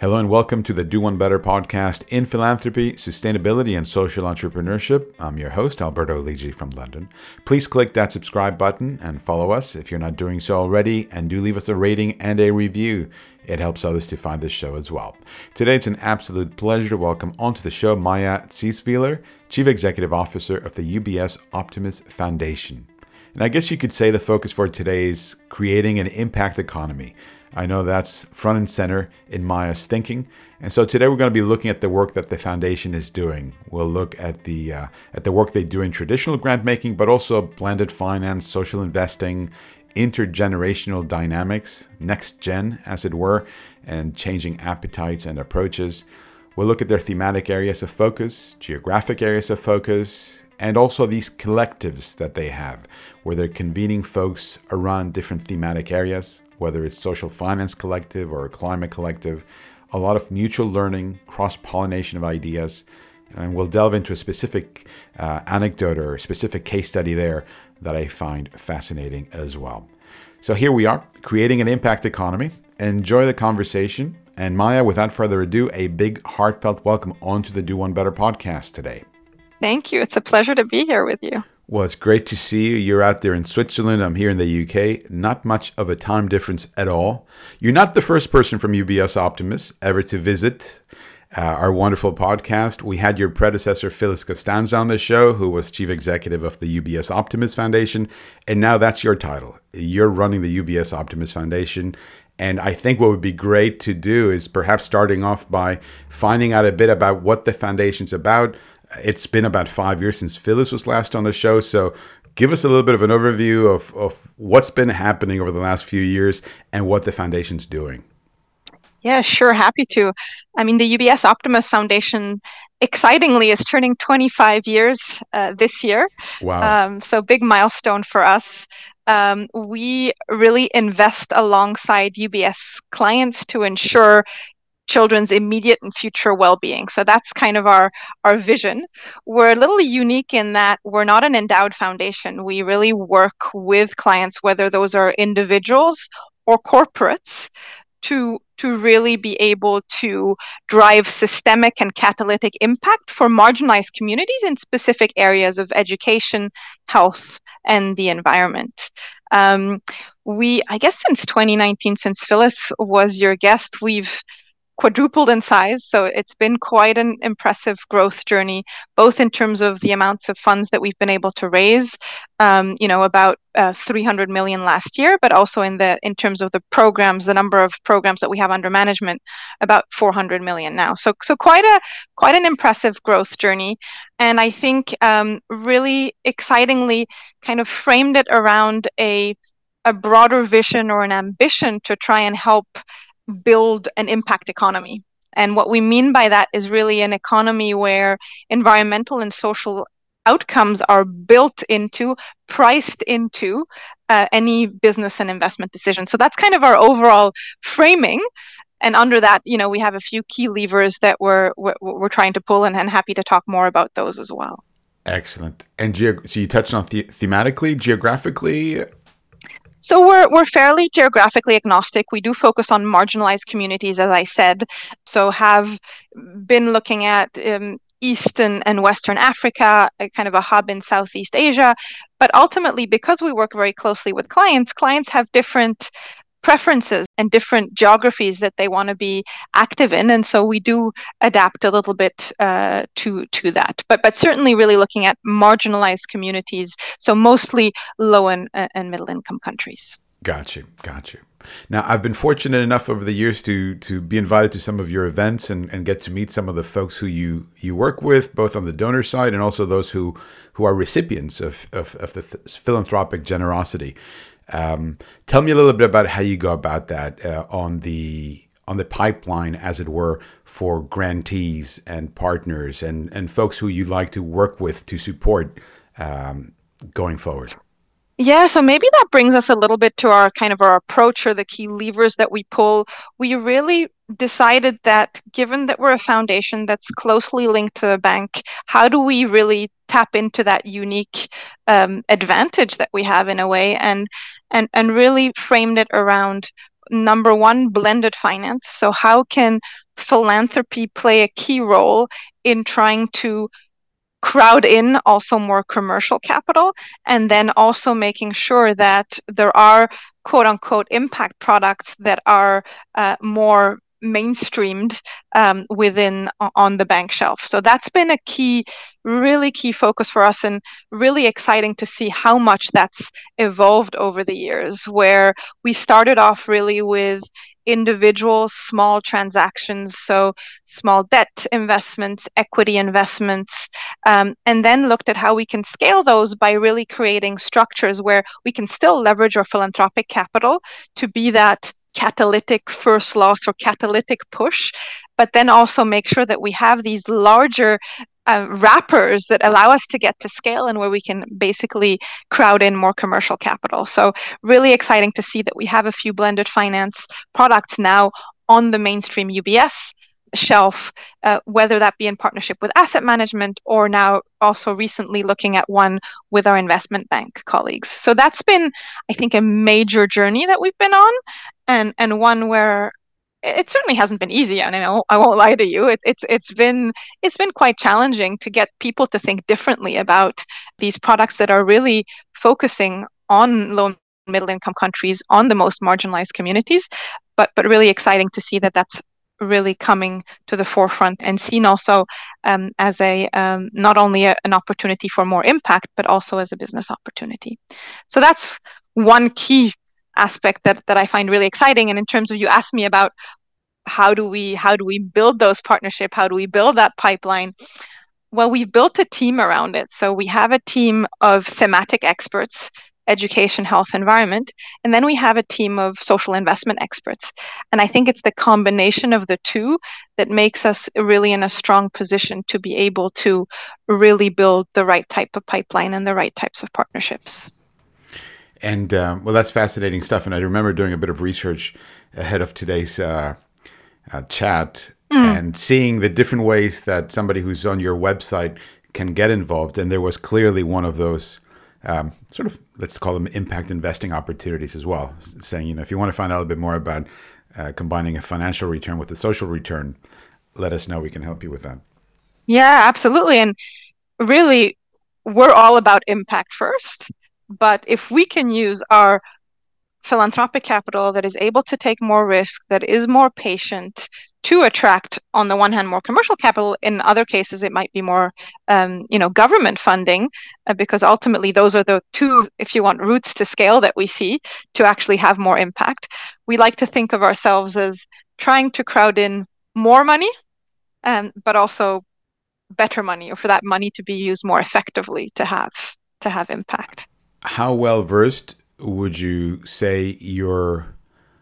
Hello and welcome to the Do One Better podcast in philanthropy, sustainability, and social entrepreneurship. I'm your host, Alberto Lidji from London. Please click that subscribe button and follow us if you're not doing so already, and do leave us a rating and a review. It helps others to find this show as well. Today, it's an absolute pleasure to welcome onto the show Maya Ziswiler, Chief Executive Officer of the UBS Optimus Foundation. And I guess you could say the focus for today is creating an impact economy. I know that's front and center in Maya's thinking. And so today we're going to be looking at the work that the foundation is doing. We'll look at the uh, at the work they do in traditional grant making, but also blended finance, social investing, intergenerational dynamics, next gen, as it were, and changing appetites and approaches. We'll look at their thematic areas of focus, geographic areas of focus, and also these collectives that they have, where they're convening folks around different thematic areas whether it's social finance collective or climate collective, a lot of mutual learning, cross pollination of ideas. And we'll delve into a specific uh, anecdote or specific case study there that I find fascinating as well. So here we are, creating an impact economy. Enjoy the conversation. And Maya, without further ado, a big heartfelt welcome onto the Do One Better podcast today. Thank you. It's a pleasure to be here with you. Well, it's great to see you. You're out there in Switzerland. I'm here in the UK. Not much of a time difference at all. You're not the first person from UBS Optimus ever to visit uh, our wonderful podcast. We had your predecessor, Phyllis Costanza, on the show, who was chief executive of the UBS Optimus Foundation. And now that's your title. You're running the UBS Optimus Foundation. And I think what would be great to do is perhaps starting off by finding out a bit about what the foundation's about, it's been about five years since Phyllis was last on the show. So give us a little bit of an overview of, of what's been happening over the last few years and what the foundation's doing. Yeah, sure. Happy to. I mean, the UBS Optimus Foundation excitingly is turning 25 years uh, this year. Wow. Um, so, big milestone for us. Um, we really invest alongside UBS clients to ensure children's immediate and future well-being. So that's kind of our our vision. We're a little unique in that we're not an endowed foundation. We really work with clients whether those are individuals or corporates to to really be able to drive systemic and catalytic impact for marginalized communities in specific areas of education, health, and the environment. Um, we, I guess, since 2019, since Phyllis was your guest, we've quadrupled in size. So it's been quite an impressive growth journey, both in terms of the amounts of funds that we've been able to raise, um, you know, about uh, 300 million last year, but also in the in terms of the programs, the number of programs that we have under management, about 400 million now. So so quite a quite an impressive growth journey, and I think um, really excitingly kind of framed it around a a broader vision or an ambition to try and help build an impact economy. And what we mean by that is really an economy where environmental and social outcomes are built into, priced into uh, any business and investment decision. So that's kind of our overall framing. And under that, you know, we have a few key levers that we're we're, we're trying to pull, and, happy to talk more about those as well. Excellent. And so you touched on the- thematically, geographically. So we're we're fairly geographically agnostic. We do focus on marginalized communities, as I said. So have been looking at um, Eastern and Western Africa, kind of a hub in Southeast Asia. But ultimately, because we work very closely with clients, clients have different preferences and different geographies that they want to be active in and so we do adapt a little bit uh, to to that. But but certainly really looking at marginalized communities so mostly low and, uh, and middle income countries. Got you got you now i've been fortunate enough over the years to to be invited to some of your events and, and get to meet some of the folks who you you work with both on the donor side and also those who who are recipients of of, of the th- philanthropic generosity um, tell me a little bit about how you go about that uh, on the on the pipeline, as it were, for grantees and partners and and folks who you'd like to work with to support um, going forward. Yeah, so maybe that brings us a little bit to our kind of our approach or the key levers that we pull. We really decided that given that we're a foundation that's closely linked to the bank, how do we really tap into that unique um, advantage that we have in a way and and and really framed it around number one, blended finance. So, how can philanthropy play a key role in trying to crowd in also more commercial capital and then also making sure that there are quote unquote impact products that are uh, more mainstreamed um, within on the bank shelf. So that's been a key, really key focus for us, and really exciting to see how much that's evolved over the years. Where we started off really with individual small transactions, so small debt investments, equity investments, um, and then looked at how we can scale those by really creating structures where we can still leverage our philanthropic capital to be that catalytic first loss or catalytic push, but then also make sure that we have these larger uh, wrappers that allow us to get to scale and where we can basically crowd in more commercial capital. So, really exciting to see that we have a few blended finance products now on the mainstream UBS shelf, uh, whether that be in partnership with asset management or now also recently looking at one with our investment bank colleagues. So that's been, I think, a major journey that we've been on, and and one where it certainly hasn't been easy and I know I won't lie to you it, it's it's been it's been quite challenging to get people to think differently about these products that are really focusing on low middle income countries on the most marginalized communities but but really exciting to see that that's really coming to the forefront and seen also um, as a um, not only a, an opportunity for more impact but also as a business opportunity. So that's one key aspect that that I find really exciting. And in terms of you asked me about how do we how do we build those partnership how do we build that pipeline? Well we've built a team around it. So we have a team of thematic experts education, health, environment. And then we have a team of social investment experts. And I think it's the combination of the two that makes us really in a strong position to be able to really build the right type of pipeline and the right types of partnerships. And uh, well, that's fascinating stuff. And I remember doing a bit of research ahead of today's uh, uh, chat mm. and seeing the different ways that somebody who's on your website can get involved. And there was clearly one of those um, sort of let's call them impact investing opportunities as well. Saying you know if you want to find out a bit more about uh, combining a financial return with a social return, let us know. We can help you with that. Yeah, absolutely. And really, we're all about impact first. But if we can use our philanthropic capital that is able to take more risk, that is more patient, to attract, on the one hand, more commercial capital. In other cases, it might be more, um, you know, government funding, uh, because ultimately those are the two, if you want, routes to scale that we see to actually have more impact. We like to think of ourselves as trying to crowd in more money, um, but also better money, or for that money to be used more effectively to have to have impact. How well versed would you say your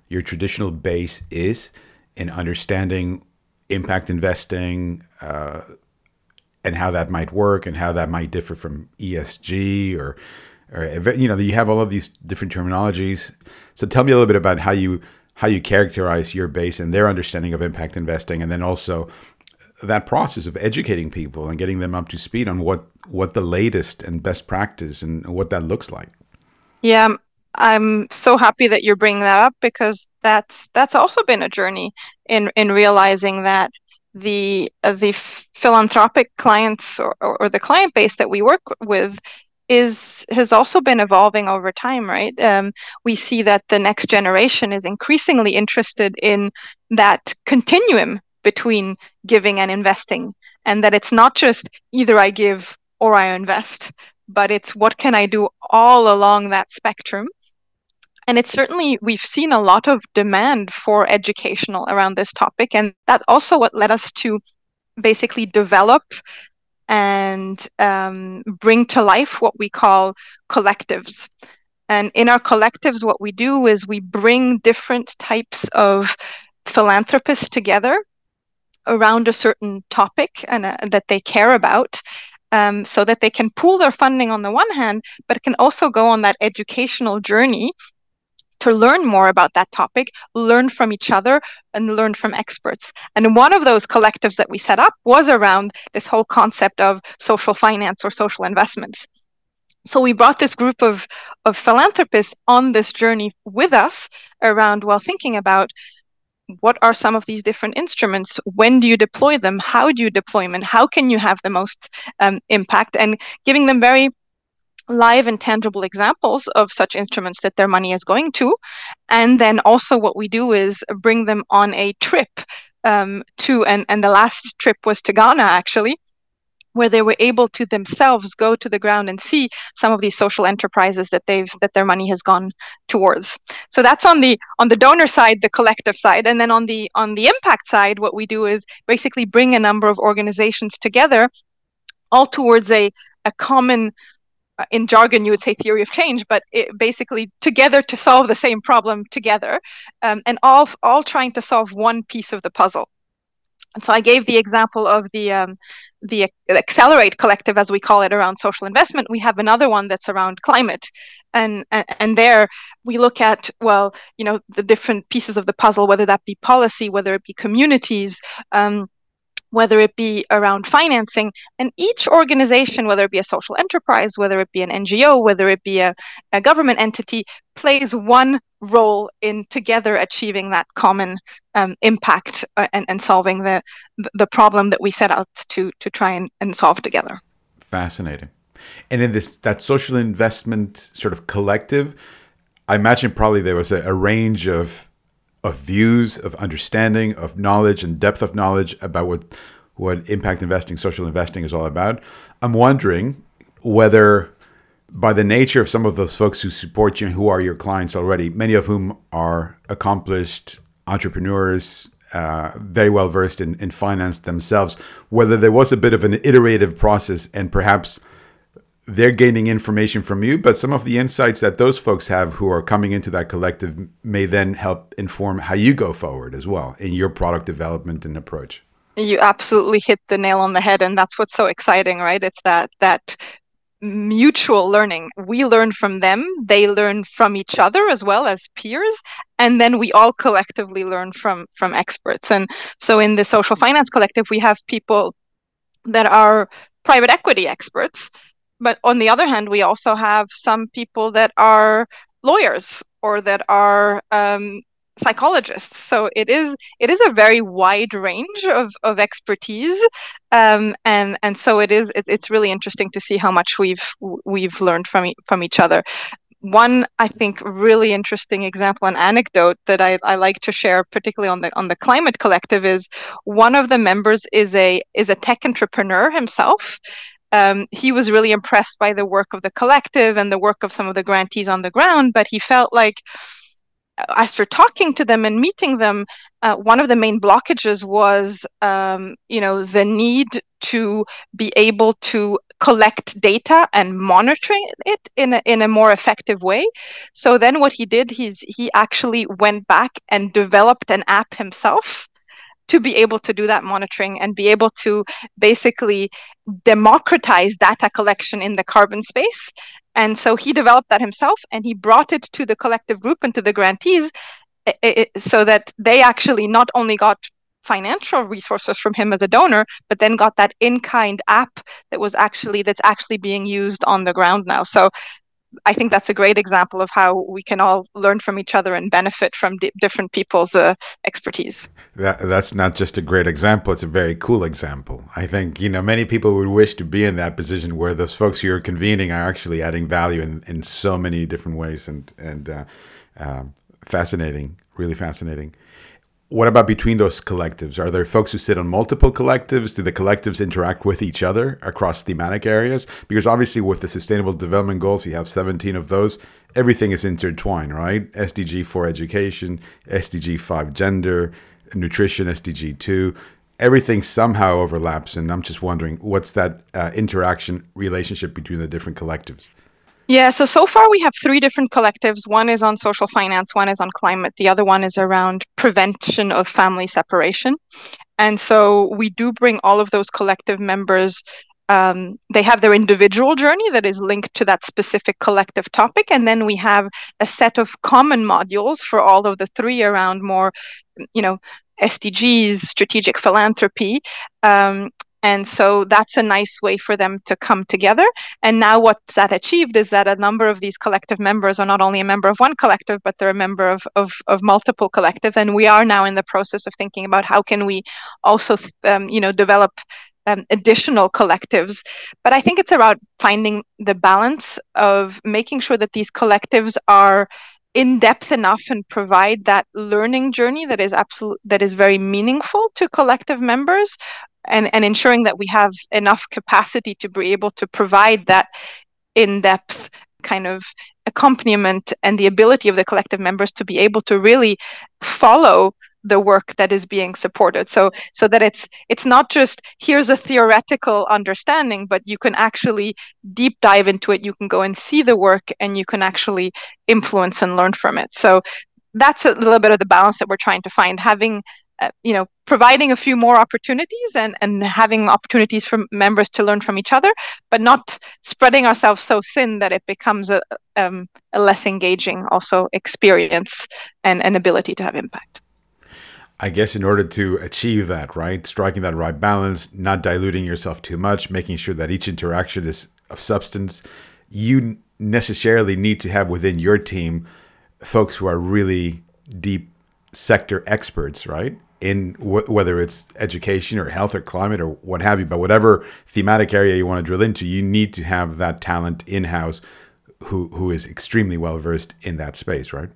your traditional base is? In understanding impact investing uh, and how that might work and how that might differ from ESG or, or you know you have all of these different terminologies. So tell me a little bit about how you how you characterize your base and their understanding of impact investing, and then also that process of educating people and getting them up to speed on what what the latest and best practice and what that looks like. Yeah, I'm so happy that you're bringing that up because that's that's also been a journey in in realizing that the uh, the philanthropic clients or, or the client base that we work with is has also been evolving over time right? Um, we see that the next generation is increasingly interested in that continuum between giving and investing and that it's not just either i give or i invest but it's what can i do all along that spectrum and it's certainly, we've seen a lot of demand for educational around this topic. And that also what led us to basically develop and um, bring to life what we call collectives. And in our collectives, what we do is we bring different types of philanthropists together around a certain topic and uh, that they care about um, so that they can pool their funding on the one hand, but can also go on that educational journey to learn more about that topic, learn from each other, and learn from experts. And one of those collectives that we set up was around this whole concept of social finance or social investments. so we brought this group of, of philanthropists on this journey with us around, well, thinking about what are some of these different instruments when do you deploy them how do you deploy them how can you have the most um, impact and giving them very live and tangible examples of such instruments that their money is going to. And then also what we do is bring them on a trip um, to and, and the last trip was to ghana actually where they were able to themselves go to the ground and see some of these social enterprises that they've that their money has gone towards. So that's on the on the donor side the collective side. And then on the on the impact side what we do is basically bring a number of organizations together all towards a a common in jargon you would say theory of change but it, basically together to solve the same problem together um, and all all trying to solve one piece of the puzzle and so I gave the example of the um, the Accelerate Collective, as we call it, around social investment. We have another one that's around climate, and and, and there we look at well, you know, the different pieces of the puzzle, whether that be policy, whether it be communities. Um, whether it be around financing, and each organization, whether it be a social enterprise, whether it be an NGO, whether it be a, a government entity, plays one role in together achieving that common um, impact uh, and, and solving the the problem that we set out to to try and, and solve together. Fascinating. And in this that social investment sort of collective, I imagine probably there was a, a range of of views, of understanding, of knowledge, and depth of knowledge about what what impact investing, social investing is all about. I'm wondering whether, by the nature of some of those folks who support you and who are your clients already, many of whom are accomplished entrepreneurs, uh, very well versed in, in finance themselves, whether there was a bit of an iterative process and perhaps they're gaining information from you, but some of the insights that those folks have who are coming into that collective may then help inform how you go forward as well in your product development and approach. You absolutely hit the nail on the head, and that's what's so exciting, right? It's that that mutual learning. We learn from them, they learn from each other as well as peers, and then we all collectively learn from from experts. And so in the social finance collective, we have people that are private equity experts but on the other hand, we also have some people that are lawyers or that are um, psychologists. So it is it is a very wide range of, of expertise, um, and and so it is it, it's really interesting to see how much we've we've learned from from each other. One, I think, really interesting example and anecdote that I, I like to share, particularly on the on the climate collective, is one of the members is a is a tech entrepreneur himself, um, he was really impressed by the work of the collective and the work of some of the grantees on the ground, but he felt like uh, as for talking to them and meeting them, uh, one of the main blockages was, um, you know, the need to be able to collect data and monitoring it in a, in a more effective way. So then what he did, he's he actually went back and developed an app himself to be able to do that monitoring and be able to basically democratize data collection in the carbon space. And so he developed that himself and he brought it to the collective group and to the grantees it, eh, it, eh, so that they actually not only got financial resources from him as a donor but then got that in-kind app that was actually that's actually being used on the ground now so I think that's a great example of how we can all learn from each other and benefit from di- different people's uh, expertise. That, that's not just a great example; it's a very cool example. I think you know many people would wish to be in that position where those folks you're convening are actually adding value in, in so many different ways, and and uh, uh, fascinating, really fascinating what about between those collectives? Are there folks who sit on multiple collectives? Do the collectives interact with each other across thematic areas? Because obviously, with the Sustainable Development Goals, you have 17 of those. Everything is intertwined, right? SDG 4 education, SDG 5 gender, nutrition, SDG 2. Everything somehow overlaps. And I'm just wondering what's that uh, interaction relationship between the different collectives? Yeah, so so far we have three different collectives. One is on social finance, one is on climate, the other one is around prevention of family separation. And so we do bring all of those collective members. Um, they have their individual journey that is linked to that specific collective topic. And then we have a set of common modules for all of the three around more, you know, SDGs, strategic philanthropy. Um, And so that's a nice way for them to come together. And now what's that achieved is that a number of these collective members are not only a member of one collective, but they're a member of, of, of multiple collectives. And we are now in the process of thinking about how can we also, um, you know, develop um, additional collectives. But I think it's about finding the balance of making sure that these collectives are in depth enough and provide that learning journey that is absolute that is very meaningful to collective members and, and ensuring that we have enough capacity to be able to provide that in-depth kind of accompaniment and the ability of the collective members to be able to really follow the work that is being supported. So so that it's it's not just here's a theoretical understanding but you can actually deep dive into it. You can go and see the work and you can actually influence and learn from it. So that's a little bit of the balance that we're trying to find. Having uh, you know providing a few more opportunities and and having opportunities for members to learn from each other but not spreading ourselves so thin that it becomes a, um, a less engaging also experience and an ability to have impact I guess in order to achieve that, right, striking that right balance, not diluting yourself too much, making sure that each interaction is of substance, you necessarily need to have within your team folks who are really deep sector experts, right? In w- whether it's education or health or climate or what have you, but whatever thematic area you want to drill into, you need to have that talent in house who who is extremely well versed in that space, right?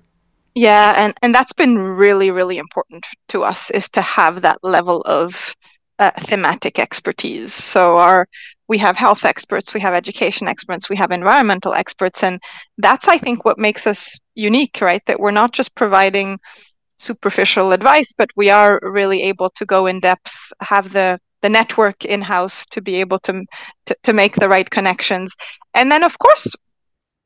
Yeah, and and that's been really really important to us is to have that level of uh, thematic expertise. So our we have health experts, we have education experts, we have environmental experts, and that's I think what makes us unique, right? That we're not just providing superficial advice, but we are really able to go in depth, have the the network in house to be able to, to to make the right connections, and then of course,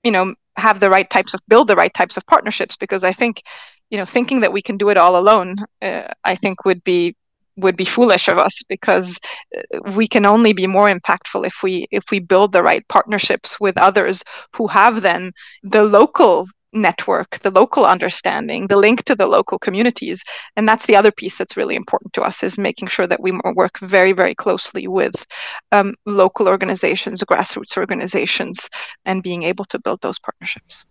you know, have the right types of build the right types of partnerships because I think you know thinking that we can do it all alone uh, I think would be would be foolish of us because uh, we can only be more impactful if we if we build the right partnerships with others who have then the local network, the local understanding, the link to the local communities. And that's the other piece that's really important to us is making sure that we work very, very closely with um, local organizations, grassroots organizations, and being able to build those partnerships.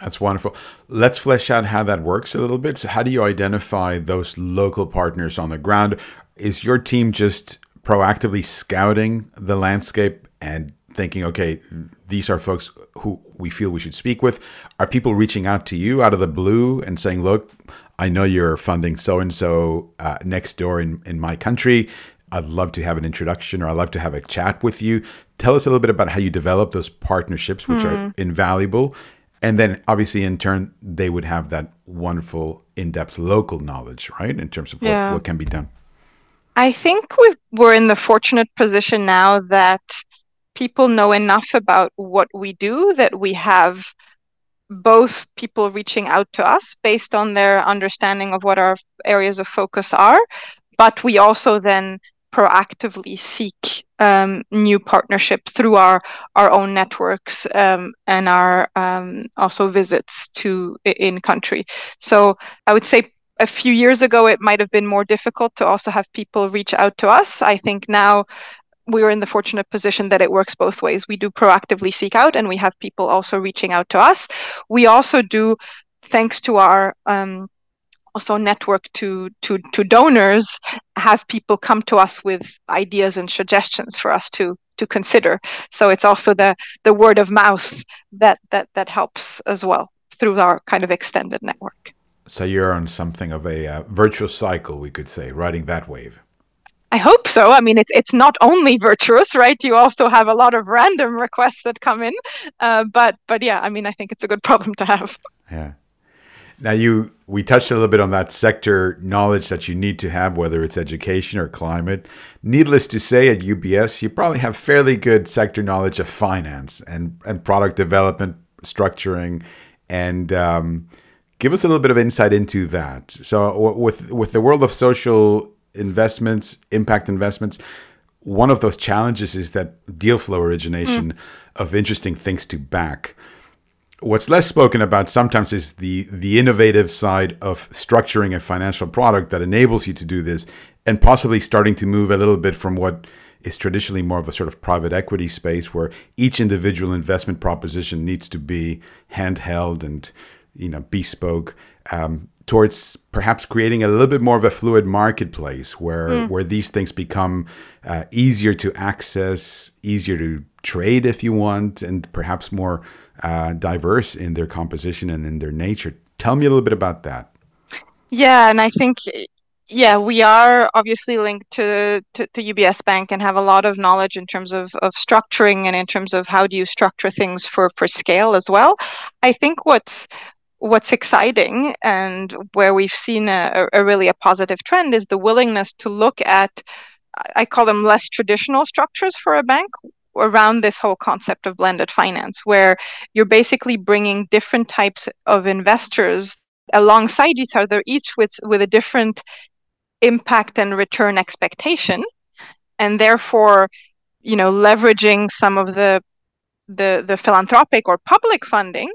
That's wonderful. Let's flesh out how that works a little bit. So, how do you identify those local partners on the ground? Is your team just proactively scouting the landscape and thinking, okay, these are folks who we feel we should speak with? Are people reaching out to you out of the blue and saying, look, I know you're funding so and so next door in, in my country. I'd love to have an introduction or I'd love to have a chat with you. Tell us a little bit about how you develop those partnerships, which are hmm. invaluable. And then, obviously, in turn, they would have that wonderful, in depth local knowledge, right? In terms of what, yeah. what can be done. I think we we're in the fortunate position now that people know enough about what we do that we have both people reaching out to us based on their understanding of what our areas of focus are, but we also then proactively seek um, new partnerships through our our own networks um, and our um, also visits to in country. So I would say a few years ago it might have been more difficult to also have people reach out to us. I think now we are in the fortunate position that it works both ways. We do proactively seek out, and we have people also reaching out to us. We also do, thanks to our um, also network to to to donors, have people come to us with ideas and suggestions for us to to consider. So it's also the the word of mouth that that that helps as well through our kind of extended network. So you're on something of a uh, virtuous cycle, we could say, riding that wave. I hope so. I mean, it's it's not only virtuous, right? You also have a lot of random requests that come in, uh, but but yeah, I mean, I think it's a good problem to have. Yeah. Now you we touched a little bit on that sector knowledge that you need to have, whether it's education or climate. Needless to say, at UBS, you probably have fairly good sector knowledge of finance and and product development, structuring, and um, give us a little bit of insight into that. So with with the world of social investments, impact investments, one of those challenges is that deal flow origination mm. of interesting things to back. What's less spoken about sometimes is the the innovative side of structuring a financial product that enables you to do this and possibly starting to move a little bit from what is traditionally more of a sort of private equity space where each individual investment proposition needs to be handheld and you know bespoke um, towards perhaps creating a little bit more of a fluid marketplace where mm. where these things become uh, easier to access, easier to trade if you want, and perhaps more uh, diverse in their composition and in their nature. Tell me a little bit about that. Yeah, and I think yeah, we are obviously linked to, to, to UBS Bank and have a lot of knowledge in terms of, of structuring and in terms of how do you structure things for, for scale as well. I think what's what's exciting and where we've seen a, a really a positive trend is the willingness to look at I call them less traditional structures for a bank around this whole concept of blended finance, where you're basically bringing different types of investors alongside each other, each with, with a different impact and return expectation, and therefore, you know, leveraging some of the the, the philanthropic or public funding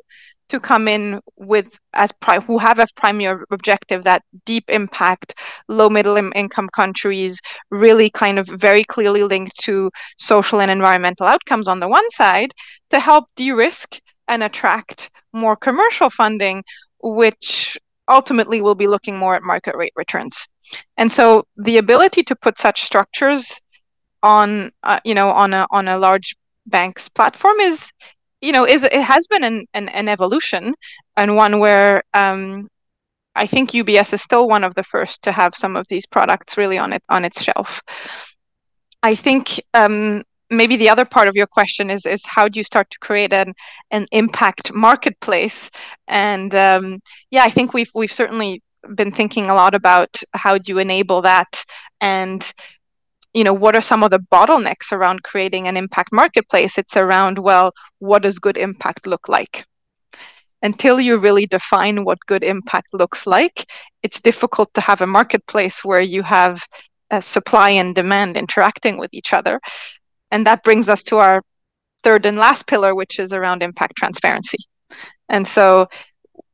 to come in with as pri- who have a primary objective that deep impact low middle income countries really kind of very clearly linked to social and environmental outcomes on the one side to help de-risk and attract more commercial funding which ultimately will be looking more at market rate returns. And so the ability to put such structures on uh, you know on a on a large bank's platform is you know is it has been an, an, an evolution and one where um, I think UBS is still one of the first to have some of these products really on it on its shelf. I think um, maybe the other part of your question is is how do you start to create an an impact marketplace? And um, yeah, I think we've we've certainly been thinking a lot about how do you enable that and you know what are some of the bottlenecks around creating an impact marketplace? It's around well what does good impact look like? Until you really define what good impact looks like it's difficult to have a marketplace where you have a supply and demand interacting with each other. And that brings us to our third and last pillar which is around impact transparency. And so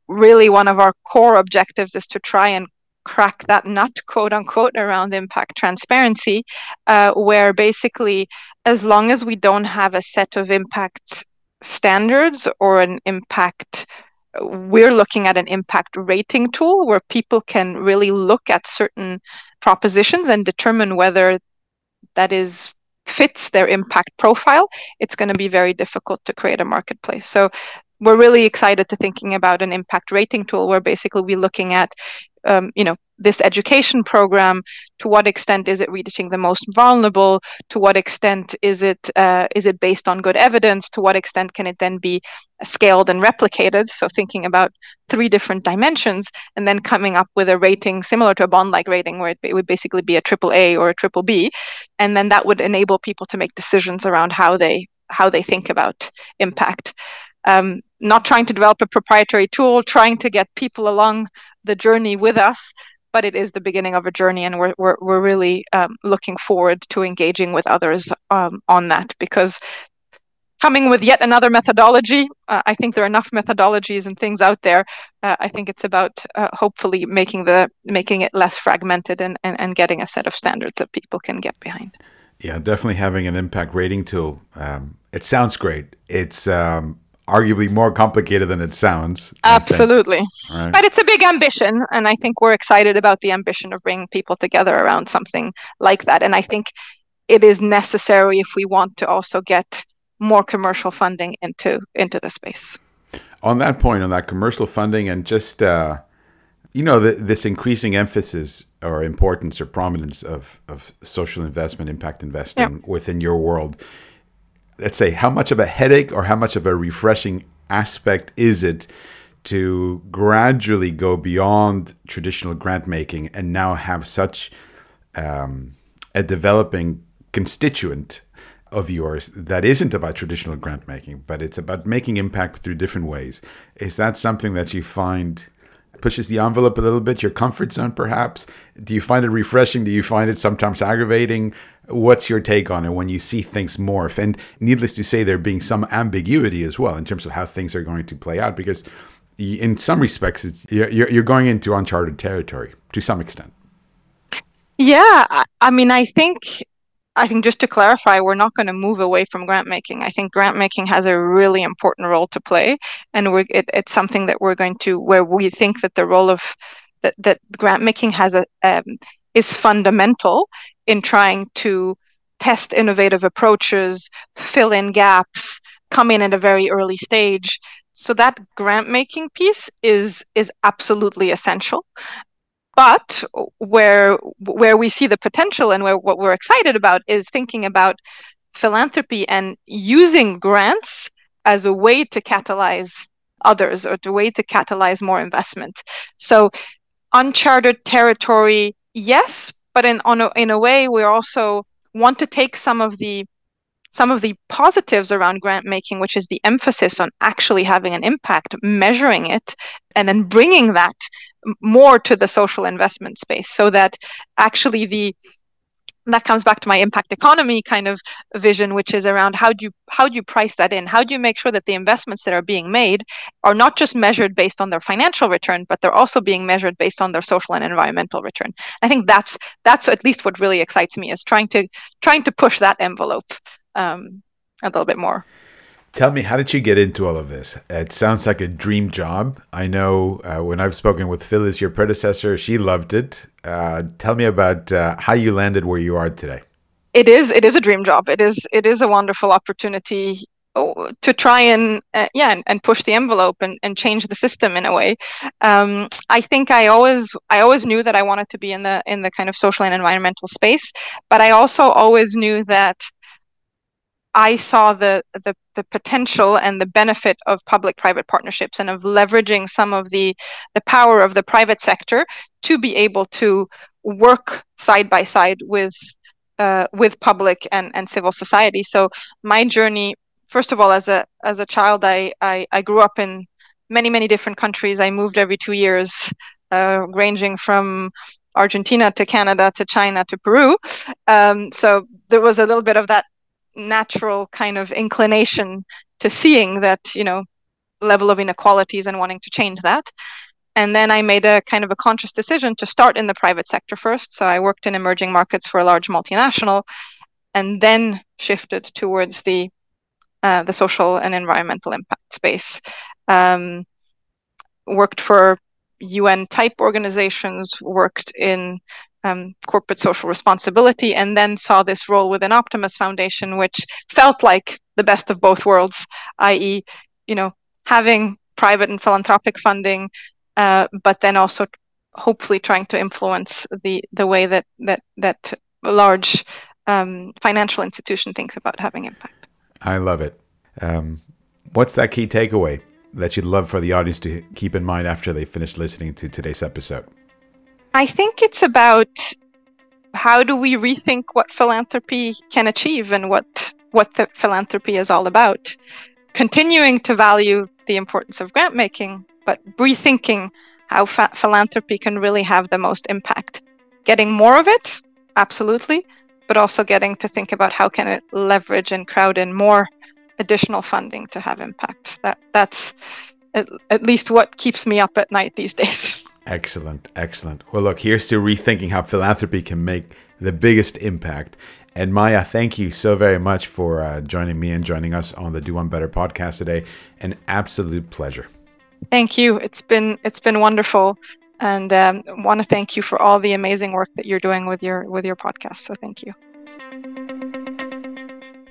really one of our core objectives is to try and crack that nut, quote unquote, around impact transparency, uh, where basically, as long as we don't have a set of impact standards or an impact we're looking at an impact rating tool where people can really look at certain propositions and determine whether that is fits their impact profile it's going to be very difficult to create a marketplace. So we're really excited to thinking about an impact rating tool where basically we're looking at um, you know this education program to what extent is it reaching the most vulnerable? To what extent is it uh, is it based on good evidence? To what extent can it then be scaled and replicated? So thinking about three different dimensions and then coming up with a rating similar to a bond like rating where it would basically be a triple a or a triple b. And then that would enable people to make decisions around how they how they think about impact. Um, not trying to develop a proprietary tool, trying to get people along the journey with us. But it is the beginning of a journey, and we're we're, we're really um, looking forward to engaging with others um, on that because coming with yet another methodology. Uh, I think there are enough methodologies and things out there. Uh, I think it's about uh, hopefully making the making it less fragmented and, and, and getting a set of standards that people can get behind. Yeah, definitely having an impact rating tool. Um, it sounds great. It's um, arguably more complicated than it sounds. Absolutely. Right. But it's a big ambition. And I think we're excited about the ambition of bringing people together around something like that. And I think it is necessary if we want to also get more commercial funding into into the space. On that point, on that commercial funding, and just uh, you know the, this increasing emphasis or importance or prominence of of social investment, impact investing yep. within your world let's say, how much of a headache or how much of a refreshing aspect is it to gradually go beyond traditional grant making and now have such um, a developing constituent of yours that isn't about traditional grant making, but it's about making impact through different ways. Is that something that you find pushes the envelope a little bit, your comfort zone perhaps? Do you find it refreshing? Do you find it sometimes aggravating? What's your take on it when you see things morph? And needless to say, there being some ambiguity as well in terms of how things are going to play out, because in some respects, it's, you're, you're going into uncharted territory to some extent. Yeah, I mean, I think I think just to clarify, we're not going to move away from grant making. I think grant making has a really important role to play, and we're, it, it's something that we're going to where we think that the role of that that grant making has a um, is fundamental in trying to test innovative approaches, fill in gaps, come in at a very early stage. So that grant making piece is is absolutely essential. But where where we see the potential and where what we're excited about is thinking about philanthropy and using grants as a way to catalyze others or a way to catalyze more investment. So uncharted territory, yes, but in on a, in a way we also want to take some of the some of the positives around grant making, which is the emphasis on actually having an impact, measuring it, and then bringing that more to the social investment space so that actually the that comes back to my impact economy kind of vision which is around how do you how do you price that in? How do you make sure that the investments that are being made are not just measured based on their financial return but they're also being measured based on their social and environmental return? I think that's that's at least what really excites me is trying to trying to push that envelope um, a little bit more Tell me, how did you get into all of this? It sounds like a dream job. I know uh, when I've spoken with Phyllis, your predecessor, she loved it. Uh, tell me about uh, how you landed where you are today. It is. It is a dream job. It is. It is a wonderful opportunity oh, to try and uh, yeah and, and, push the envelope and, and change the system in a way um, i think i always i always knew that i wanted to be in the in the kind of social and environmental space but i also always knew that I saw the, the, the potential and the benefit of public-private partnerships and of leveraging some of the the power of the private sector to be able to work side by side with uh, with public and, and civil society. So my journey, first of all, as a as a child, I, I, I grew up in many many different countries. I moved every two years, uh, ranging from Argentina to Canada to China to Peru. Um, so there was a little bit of that natural kind of inclination to seeing that you know level of inequalities and wanting to change that. And then i made a kind of a conscious decision to start in the private sector first. So i worked in emerging markets for a large multinational and then shifted towards the uh, the social and environmental impact space. Um, worked for un type organizations worked in um, corporate social responsibility, and then saw this role within Optimus Foundation, which felt like the best of both worlds, i.e., you know, having private and philanthropic funding, uh, but then also hopefully trying to influence the the way that that that large um, financial institution thinks about having impact. I love it. Um, what's that key takeaway that you'd love for the audience to keep in mind after they finish listening to today's episode? I think it's about how do we rethink what philanthropy can achieve and what what the philanthropy is all about. Continuing to value the importance of grant making, but rethinking how fa- philanthropy can really have the most impact. Getting more of it, absolutely, but also getting to think about how can it leverage and crowd in more additional funding to have impact. That that's at, at least what keeps me up at night these days. Excellent, excellent. Well, look, here's to rethinking how philanthropy can make the biggest impact. And Maya, thank you so very much for uh, joining me and joining us on the Do One Better podcast today. An absolute pleasure. Thank you. It's been it's been wonderful, and um, want to thank you for all the amazing work that you're doing with your with your podcast. So thank you.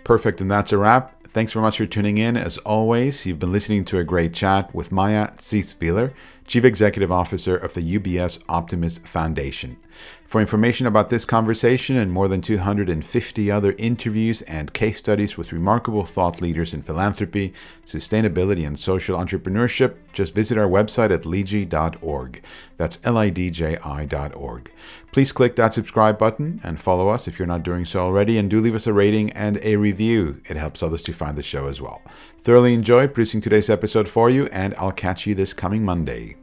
Perfect, and that's a wrap. Thanks very much for tuning in. As always, you've been listening to a great chat with Maya Ziswiler, Chief Executive Officer of the UBS Optimus Foundation. For information about this conversation and more than 250 other interviews and case studies with remarkable thought leaders in philanthropy, sustainability, and social entrepreneurship, just visit our website at lidji.org. That's L I D J I.org. Please click that subscribe button and follow us if you're not doing so already, and do leave us a rating and a review. It helps others to find the show as well. Thoroughly enjoyed producing today's episode for you, and I'll catch you this coming Monday.